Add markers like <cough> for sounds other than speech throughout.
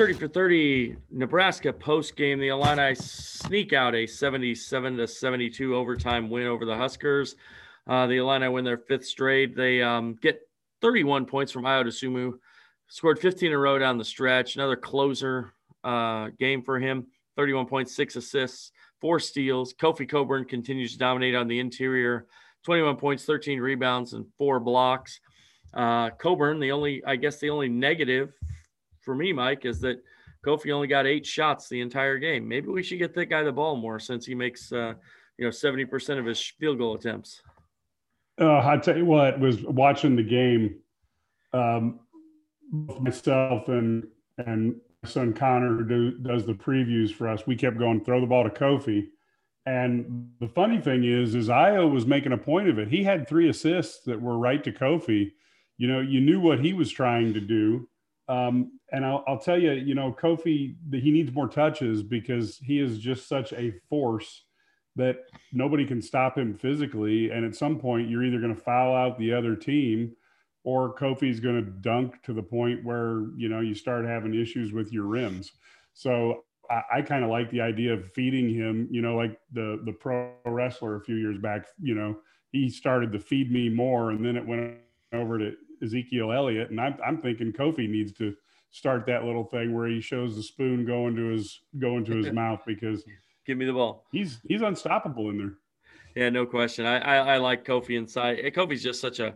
30 for 30 Nebraska post game. The Illini sneak out a 77 to 72 overtime win over the Huskers. Uh, the Illini win their fifth straight. They um, get 31 points from Ayo Dosunmu, scored 15 in a row down the stretch. Another closer uh, game for him 31.6 assists, four steals. Kofi Cockburn continues to dominate on the interior 21 points, 13 rebounds, and four blocks. Uh, Cockburn, the only, I guess, the only negative for me, Mike, is that Kofi only got eight shots the entire game. Maybe we should get that guy the ball more since he makes, uh, you know, 70% of his field goal attempts. Uh, I tell you what, was watching the game. Um, myself and and my son Connor, who do, does the previews for us, we kept going throw the ball to Kofi. And the funny thing is, is Ayo was making a point of it. He had three assists that were right to Kofi. You know, you knew what he was trying to do. Um, and I'll, I'll, tell you, you know, Kofi, he needs more touches because he is just such a force that nobody can stop him physically. And at some point, you're either going to foul out the other team or Kofi's going to dunk to the point where, you know, you start having issues with your rims. So I, I kind of like the idea of feeding him, you know, like the, the pro wrestler a few years back, you know, he started to feed me more and then it went over to Ezekiel Elliott, and I'm I'm thinking Kofi needs to start that little thing where he shows the spoon going to his going to his <laughs> mouth because give me the ball. He's he's unstoppable in there. Yeah, no question. I I, I like Kofi inside. Kofi's just such a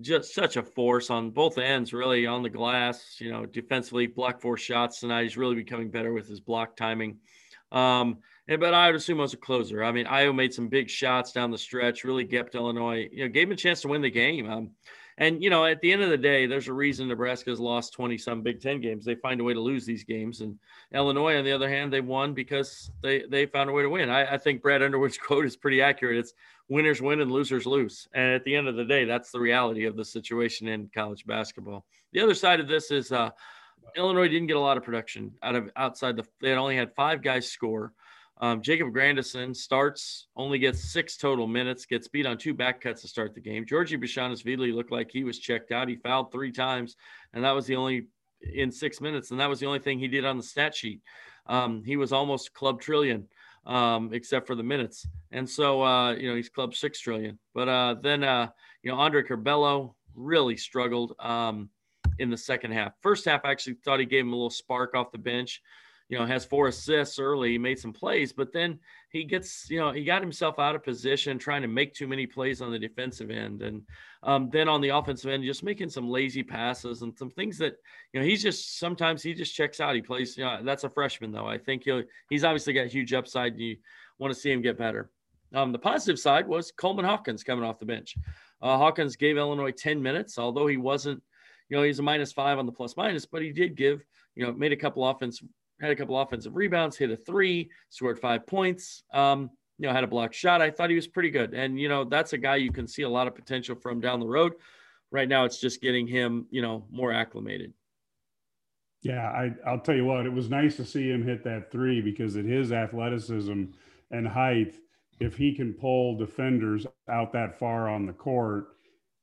just such a force on both ends, really on the glass. You know, defensively, block four shots tonight. He's really becoming better with his block timing. Um, and, but I would assume as a closer. I mean, Ayo made some big shots down the stretch, really kept Illinois, you know, gave him a chance to win the game. Um, and you know, at the end of the day, there's a reason Nebraska's lost 20 some Big Ten games. They find a way to lose these games. And Illinois, on the other hand, they won because they they found a way to win. I, I think Brad Underwood's <laughs> quote is pretty accurate. It's winners win and losers lose. And at the end of the day, that's the reality of the situation in college basketball. The other side of this is uh, Illinois didn't get a lot of production out of outside the. They only had five guys score. Um, Jacob Grandison starts, only gets six total minutes, gets beat on two back cuts to start the game. Giorgi Bezhanishvili looked like he was checked out. He fouled three times, and that was the only in six minutes, and that was the only thing he did on the stat sheet. Um, he was almost club trillion, um, except for the minutes, and so uh, you know he's club six trillion. But uh, then uh, you know Andre Curbelo really struggled um, in the second half. First half, I actually thought he gave him a little spark off the bench you know, has four assists early. He made some plays, but then he gets, you know, he got himself out of position trying to make too many plays on the defensive end. And um, then on the offensive end, just making some lazy passes and some things that, you know, he's just sometimes he just checks out. He plays, you know, that's a freshman though. I think he'll, he's obviously got huge upside. You want to see him get better. Um, the positive side was Coleman Hawkins coming off the bench. Uh, Hawkins gave Illinois 10 minutes, although he wasn't, you know, he's a minus five on the plus minus, but he did give, you know, made a couple offense had a couple offensive rebounds, hit a three, scored five points. Um, you know, had a blocked shot. I thought he was pretty good. And, you know, that's a guy you can see a lot of potential from down the road. Right now, it's just getting him, you know, more acclimated. Yeah, I, I'll tell you what, it was nice to see him hit that three because at his athleticism and height, if he can pull defenders out that far on the court,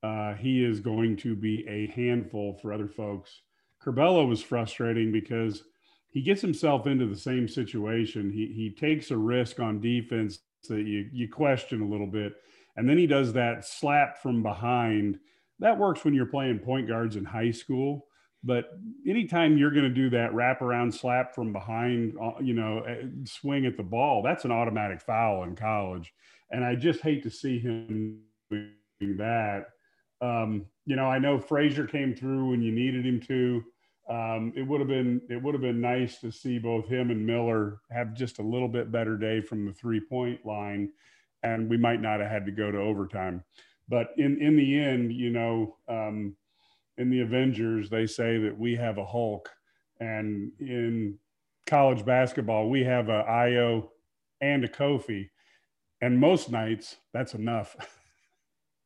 uh, he is going to be a handful for other folks. Curbelo was frustrating because he gets himself into the same situation. He he takes a risk on defense that you you question a little bit, and then he does that slap from behind. That works when you're playing point guards in high school, but anytime you're going to do that wraparound slap from behind, uh, you know, eh, swing at the ball, that's an automatic foul in college. And I just hate to see him doing that. Um, you know, I know Frazier came through when you needed him to um, it would have been it would have been nice to see both him and Miller have just a little bit better day from the three point line, and we might not have had to go to overtime. But in in the end, you know, um, in the Avengers, they say that we have a Hulk, and in college basketball, we have a Ayo and a Kofi, and most nights that's enough. <laughs>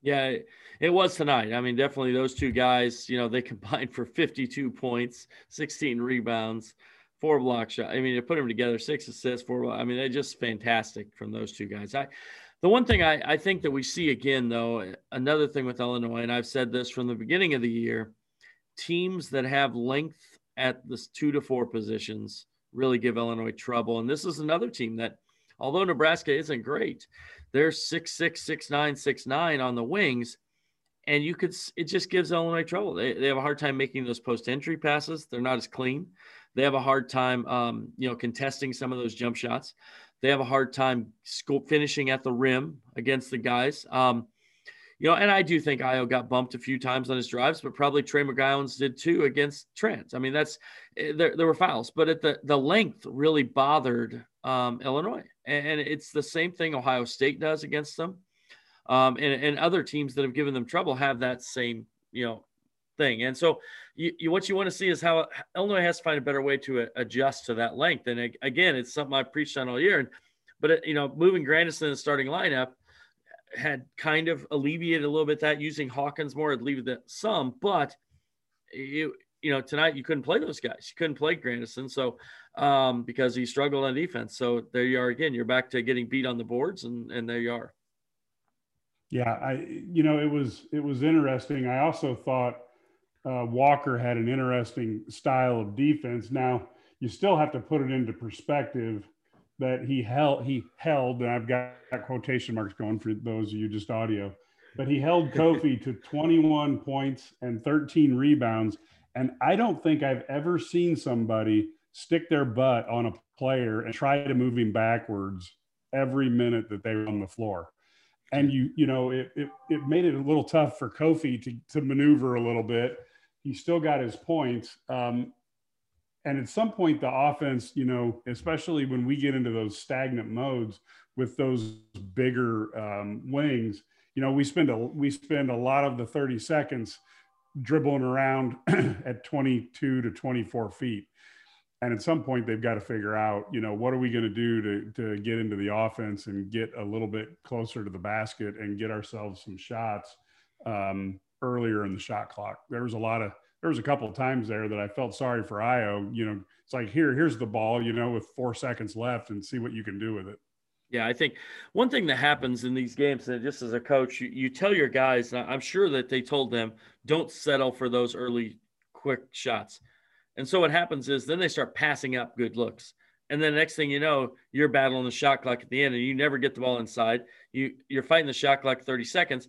Yeah, it was tonight. I mean, definitely those two guys, you know, they <laughs> combined for 52 points, 16 rebounds, four block shot. I mean, to put them together, six assists, four. I mean, they're just fantastic from those two guys. I, the one thing I, I think that we see again, though, another thing with Illinois, and I've said this from the beginning of the year, teams that have length at the two to four positions really give Illinois trouble. And this is another team that, although Nebraska isn't great, they're six six six nine six nine on the wings, and you could it just gives Illinois trouble. They, they have a hard time making those post entry passes. They're not as clean. They have a hard time, um, you know, contesting some of those jump shots. They have a hard time finishing at the rim against the guys. Um, you know, and I do think Ayo got bumped a few times on his drives, but probably Trey McGowens did too against Trent. I mean, that's eh, there, there were fouls, but at the the length really bothered um, Illinois, and, it's the same thing Ohio State does against them, um, and, and other teams that have given them trouble have that same you know thing. And so, you, you, what you want to see is how Illinois has to find a better way to adjust to that length. And again, it's something I preached on all year. And but it, you know, moving Grandison in the starting lineup had kind of alleviated a little bit that using Hawkins more had alleviated some, but you you know tonight you couldn't play those guys. You couldn't play Grandison, so um, because he struggled on defense. So there you are again. You're back to getting beat on the boards, and and there you are. Yeah, I you know it was it was interesting. I also thought uh, Walker had an interesting style of defense. Now you still have to put it into perspective that he held he held and I've got quotation marks going for those of you just audio, but he held <laughs> Kofi to 21 points and 13 rebounds. And I don't think I've ever seen somebody stick their butt on a player and try to move him backwards every minute that they were on the floor. And you, you know, it, it, it made it a little tough for Kofi to, to maneuver a little bit. He still got his points. Um, and at some point the offense you know especially when we get into those stagnant modes with those bigger um, wings you know we spend a we spend a lot of the 30 seconds dribbling around <clears throat> at 22 to 24 feet and at some point they've got to figure out you know what are we going to do to to get into the offense and get a little bit closer to the basket and get ourselves some shots um, earlier in the shot clock there was a lot of there was a couple of times there that I felt sorry for Ayo. You know, it's like here, here's the ball, you know, with four seconds left, and see what you can do with it. Yeah, I think one thing that happens in these games, and just as a coach, you, you tell your guys, I'm sure that they told them, don't settle for those early quick shots. And so what happens is then they start passing up good looks. And then the next thing you know, you're battling the shot clock at the end and you never get the ball inside. You you're fighting the shot clock 30 seconds.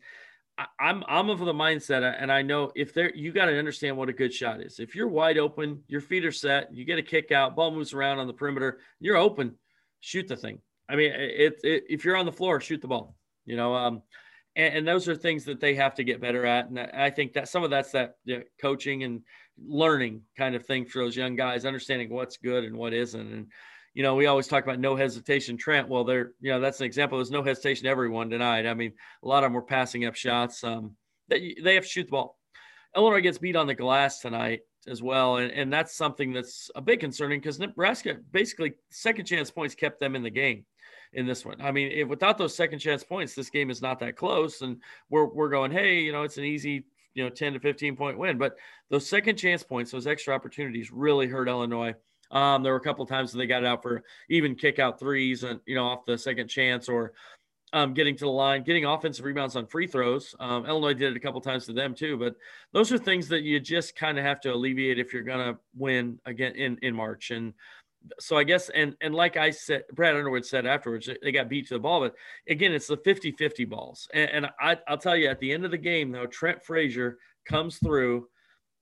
I'm I'm of the mindset, uh, and I know if there you got to understand what a good shot is. If you're wide open, your feet are set, you get a kick out, ball moves around on the perimeter, you're open, shoot the thing. I mean, it, it if you're on the floor, shoot the ball. You know, um, and, and, those are things that they have to get better at. And I think that some of that's that you know, coaching and learning kind of thing for those young guys, understanding what's good and what isn't, and you know, we always talk about no hesitation Trent. Well, there, you know, that's an example. There's no hesitation everyone tonight. I mean, a lot of them were passing up shots. Um, they, they have to shoot the ball. Illinois gets beat on the glass tonight as well. And, and that's something that's a bit concerning because Nebraska basically second chance points kept them in the game in this one. I mean, if, without those second chance points, this game is not that close. And we're, we're going, hey, you know, it's an easy, you know, 10 to 15 point win. But those second chance points, those extra opportunities really hurt Illinois. Um, there were a couple times that they got out for even kick out threes and you know off the second chance or um, getting to the line, getting offensive rebounds on free throws. Um, Illinois did it a couple times to them too, but those are things that you just kind of have to alleviate if you're going to win again in in March. And so I guess and and like I said, Brad Underwood said afterwards, they got beat to the ball, but again, it's the 50-50 balls. And, and I, I'll tell you, at the end of the game, though, Trent Frazier comes through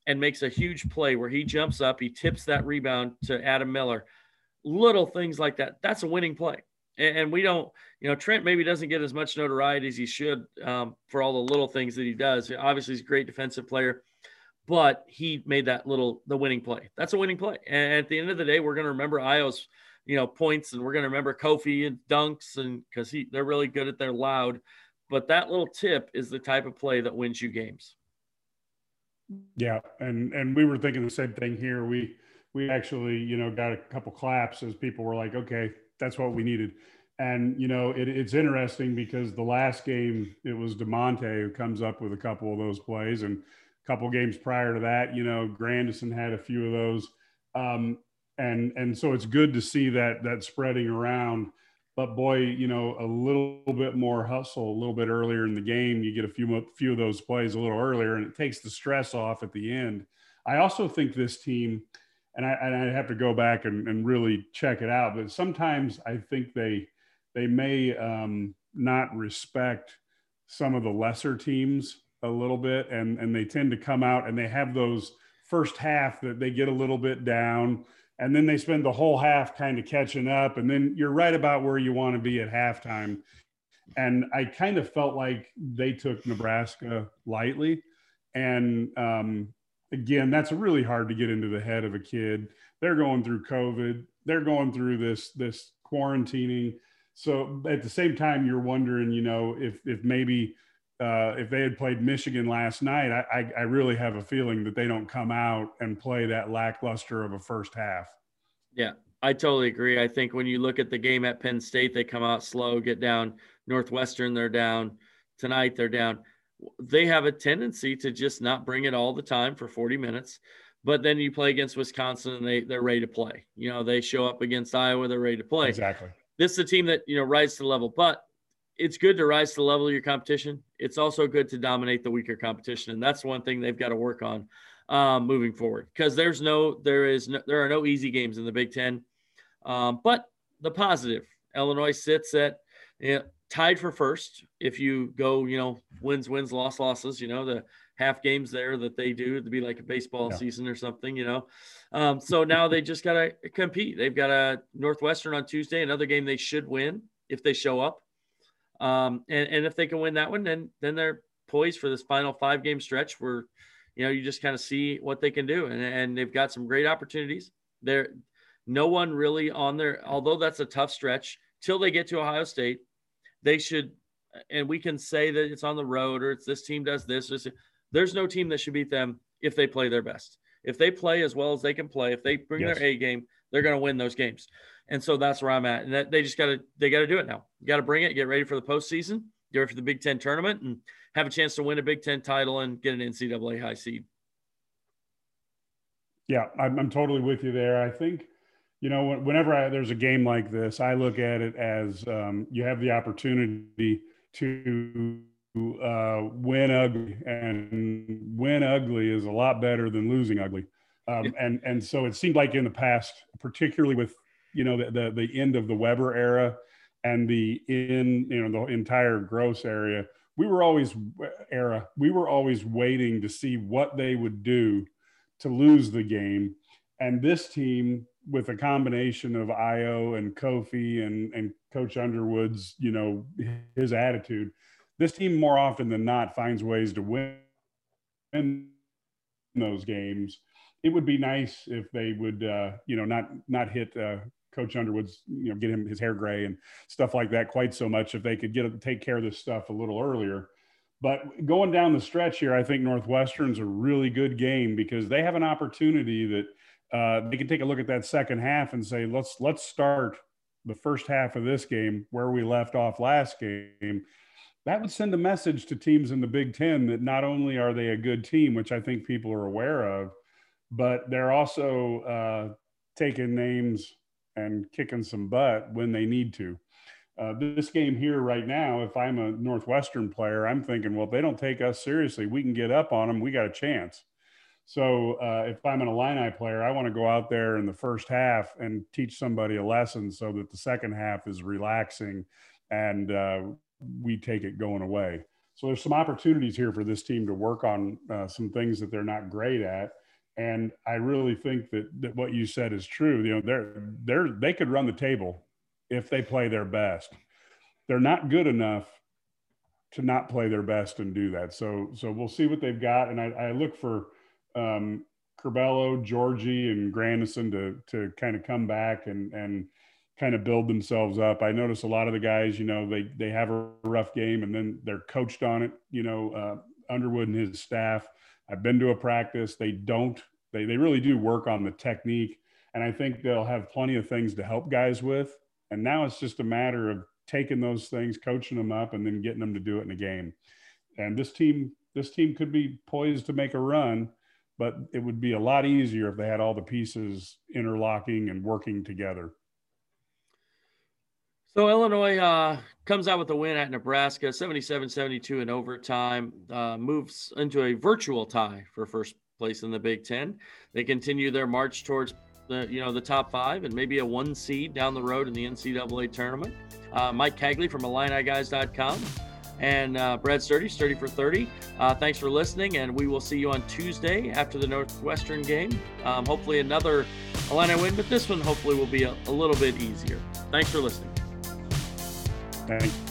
and makes a huge play where he jumps up, he tips that rebound to Adam Miller. Little things like that. That's a winning play. And, we don't, you know, Trent maybe doesn't get as much notoriety as he should um, for all the little things that he does. Obviously, he's a great defensive player, but he made that little the winning play. That's a winning play. And at the end of the day, we're going to remember Ayo's, you know, points, and we're going to remember Kofi and dunks, and because he they're really good at their loud. But that little tip is the type of play that wins you games. Yeah, and and we were thinking the same thing here. We we actually you know got a couple claps as people were like, okay, that's what we needed. And you know it, it's interesting because the last game it was Da'Monte who comes up with a couple of those plays, and couple games prior to that, you know Grandison had a few of those, um, and and so it's good to see that that spreading around but boy, you know, a little bit more hustle a little bit earlier in the game. You get a few few of those plays a little earlier, and it takes the stress off at the end. I also think this team and I and I have to go back and, and really check it out. But sometimes I think they they may um, not respect some of the lesser teams a little bit, and and they tend to come out and they have those first half that they get a little bit down, and then they spend the whole half kind of catching up, and then you're right about where you want to be at halftime. And I kind of felt like they took Nebraska lightly, and um, again, that's really hard to get into the head of a kid. They're going through COVID. They're going through this this quarantining. So at the same time, you're wondering, you know, if if maybe uh, if they had played Michigan last night, I, I, I really have a feeling that they don't come out and play that lackluster of a first half. Yeah, I totally agree. I think when you look at the game at Penn State, they come out slow, get down. Northwestern, they're down. Tonight, they're down they have a tendency to just not bring it all the time for 40 minutes. But then you play against Wisconsin and they, they're ready to play. You know, they show up against Iowa, they're ready to play. Exactly. This is a team that, you know, rises to the level. But it's good to rise to the level of your competition. It's also good to dominate the weaker competition. And that's one thing they've got to work on um, moving forward because there's no, there is, no, there are no easy games in the Big Ten. Um, but the positive, Illinois sits at you know, tied for first if you go, you know, wins, wins, loss, losses, you know, the half games there that they do to be like a baseball yeah. season or something, you know. Um, so now they just got to compete. They've got a Northwestern on Tuesday, another game they should win if they show up. Um, and, and if they can win that one, then then they're poised for this final five game stretch where, you know, you just kind of see what they can do. And, and they've got some great opportunities. There, no one really on there, although that's a tough stretch till they get to Ohio State they should, and we can say that it's on the road or it's this team does this. this there's no team that should beat them if they play their best. If they play as well as they can play, if they bring yes. their A game, they're going to win those games. And so that's where I'm at. And that, they just got to they got to do it now. You got to bring it, get ready for the postseason, get ready for the Big Ten tournament, and have a chance to win a Big Ten title and get an NCAA high seed. Yeah, I'm, I'm totally with you there. I think you know, whenever I, there's a game like this, I look at it as um, you have the opportunity to uh, win ugly, and win ugly is a lot better than losing ugly. Um, and and so it seemed like in the past, particularly with you know the, the, the end of the Weber era and the in you know the entire Groce area, we were always era. We were always waiting to see what they would do to lose the game. And this team with a combination of Ayo and Kofi and and Coach Underwood's, you know, his attitude, this team more often than not finds ways to win those games. It would be nice if they would, uh, you know, not not hit uh, Coach Underwood's, you know, get him his hair gray and stuff like that quite so much. If they could get take care of this stuff a little earlier. But going down the stretch here, I think Northwestern's a really good game because they have an opportunity that uh, they can take a look at that second half and say, let's let's start the first half of this game where we left off last game. That would send a message to teams in the Big Ten that not only are they a good team, which I think people are aware of, but they're also uh, taking names and kicking some butt when they need to. Uh, this game here right now, if I'm a Northwestern player, I'm thinking, well, if they don't take us seriously, we can get up on them. We got a chance. So uh, if I'm an Illini player, I want to go out there in the first half and teach somebody a lesson so that the second half is relaxing and uh, we take it going away. So there's some opportunities here for this team to work on uh, some things that they're not great at. And I really think that, that what you said is true. You know, they're, they're, they could run the table if they play their best. They're not good enough to not play their best and do that. So, so we'll see what they've got. And I, I look for, um, Curbelo, Giorgi, and Grandison to to kind of come back and and kind of build themselves up. I notice a lot of the guys, you know, they they have a rough game and then they're coached on it. You know, uh, Underwood and his staff. I've been to a practice. They don't. They they really do work on the technique, and I think they'll have plenty of things to help guys with. And now it's just a matter of taking those things, coaching them up, and then getting them to do it in a game. And this team, this team could be poised to make a run but it would be a lot easier if they had all the pieces interlocking and working together. So Illinois uh, comes out with a win at Nebraska, 77-72 in overtime, uh, moves into a virtual tie for first place in the Big Ten. They continue their march towards the you know the top five and maybe a one seed down the road in the NCAA tournament. Uh, Mike Cagley from IlliniGuys.com and uh, Brad Sturdy, Sturdy for 30. Uh, thanks for listening, and we will see you on Tuesday after the Northwestern game. Um, hopefully, another Illini win, but this one hopefully will be a, a little bit easier. Thanks for listening. Thanks.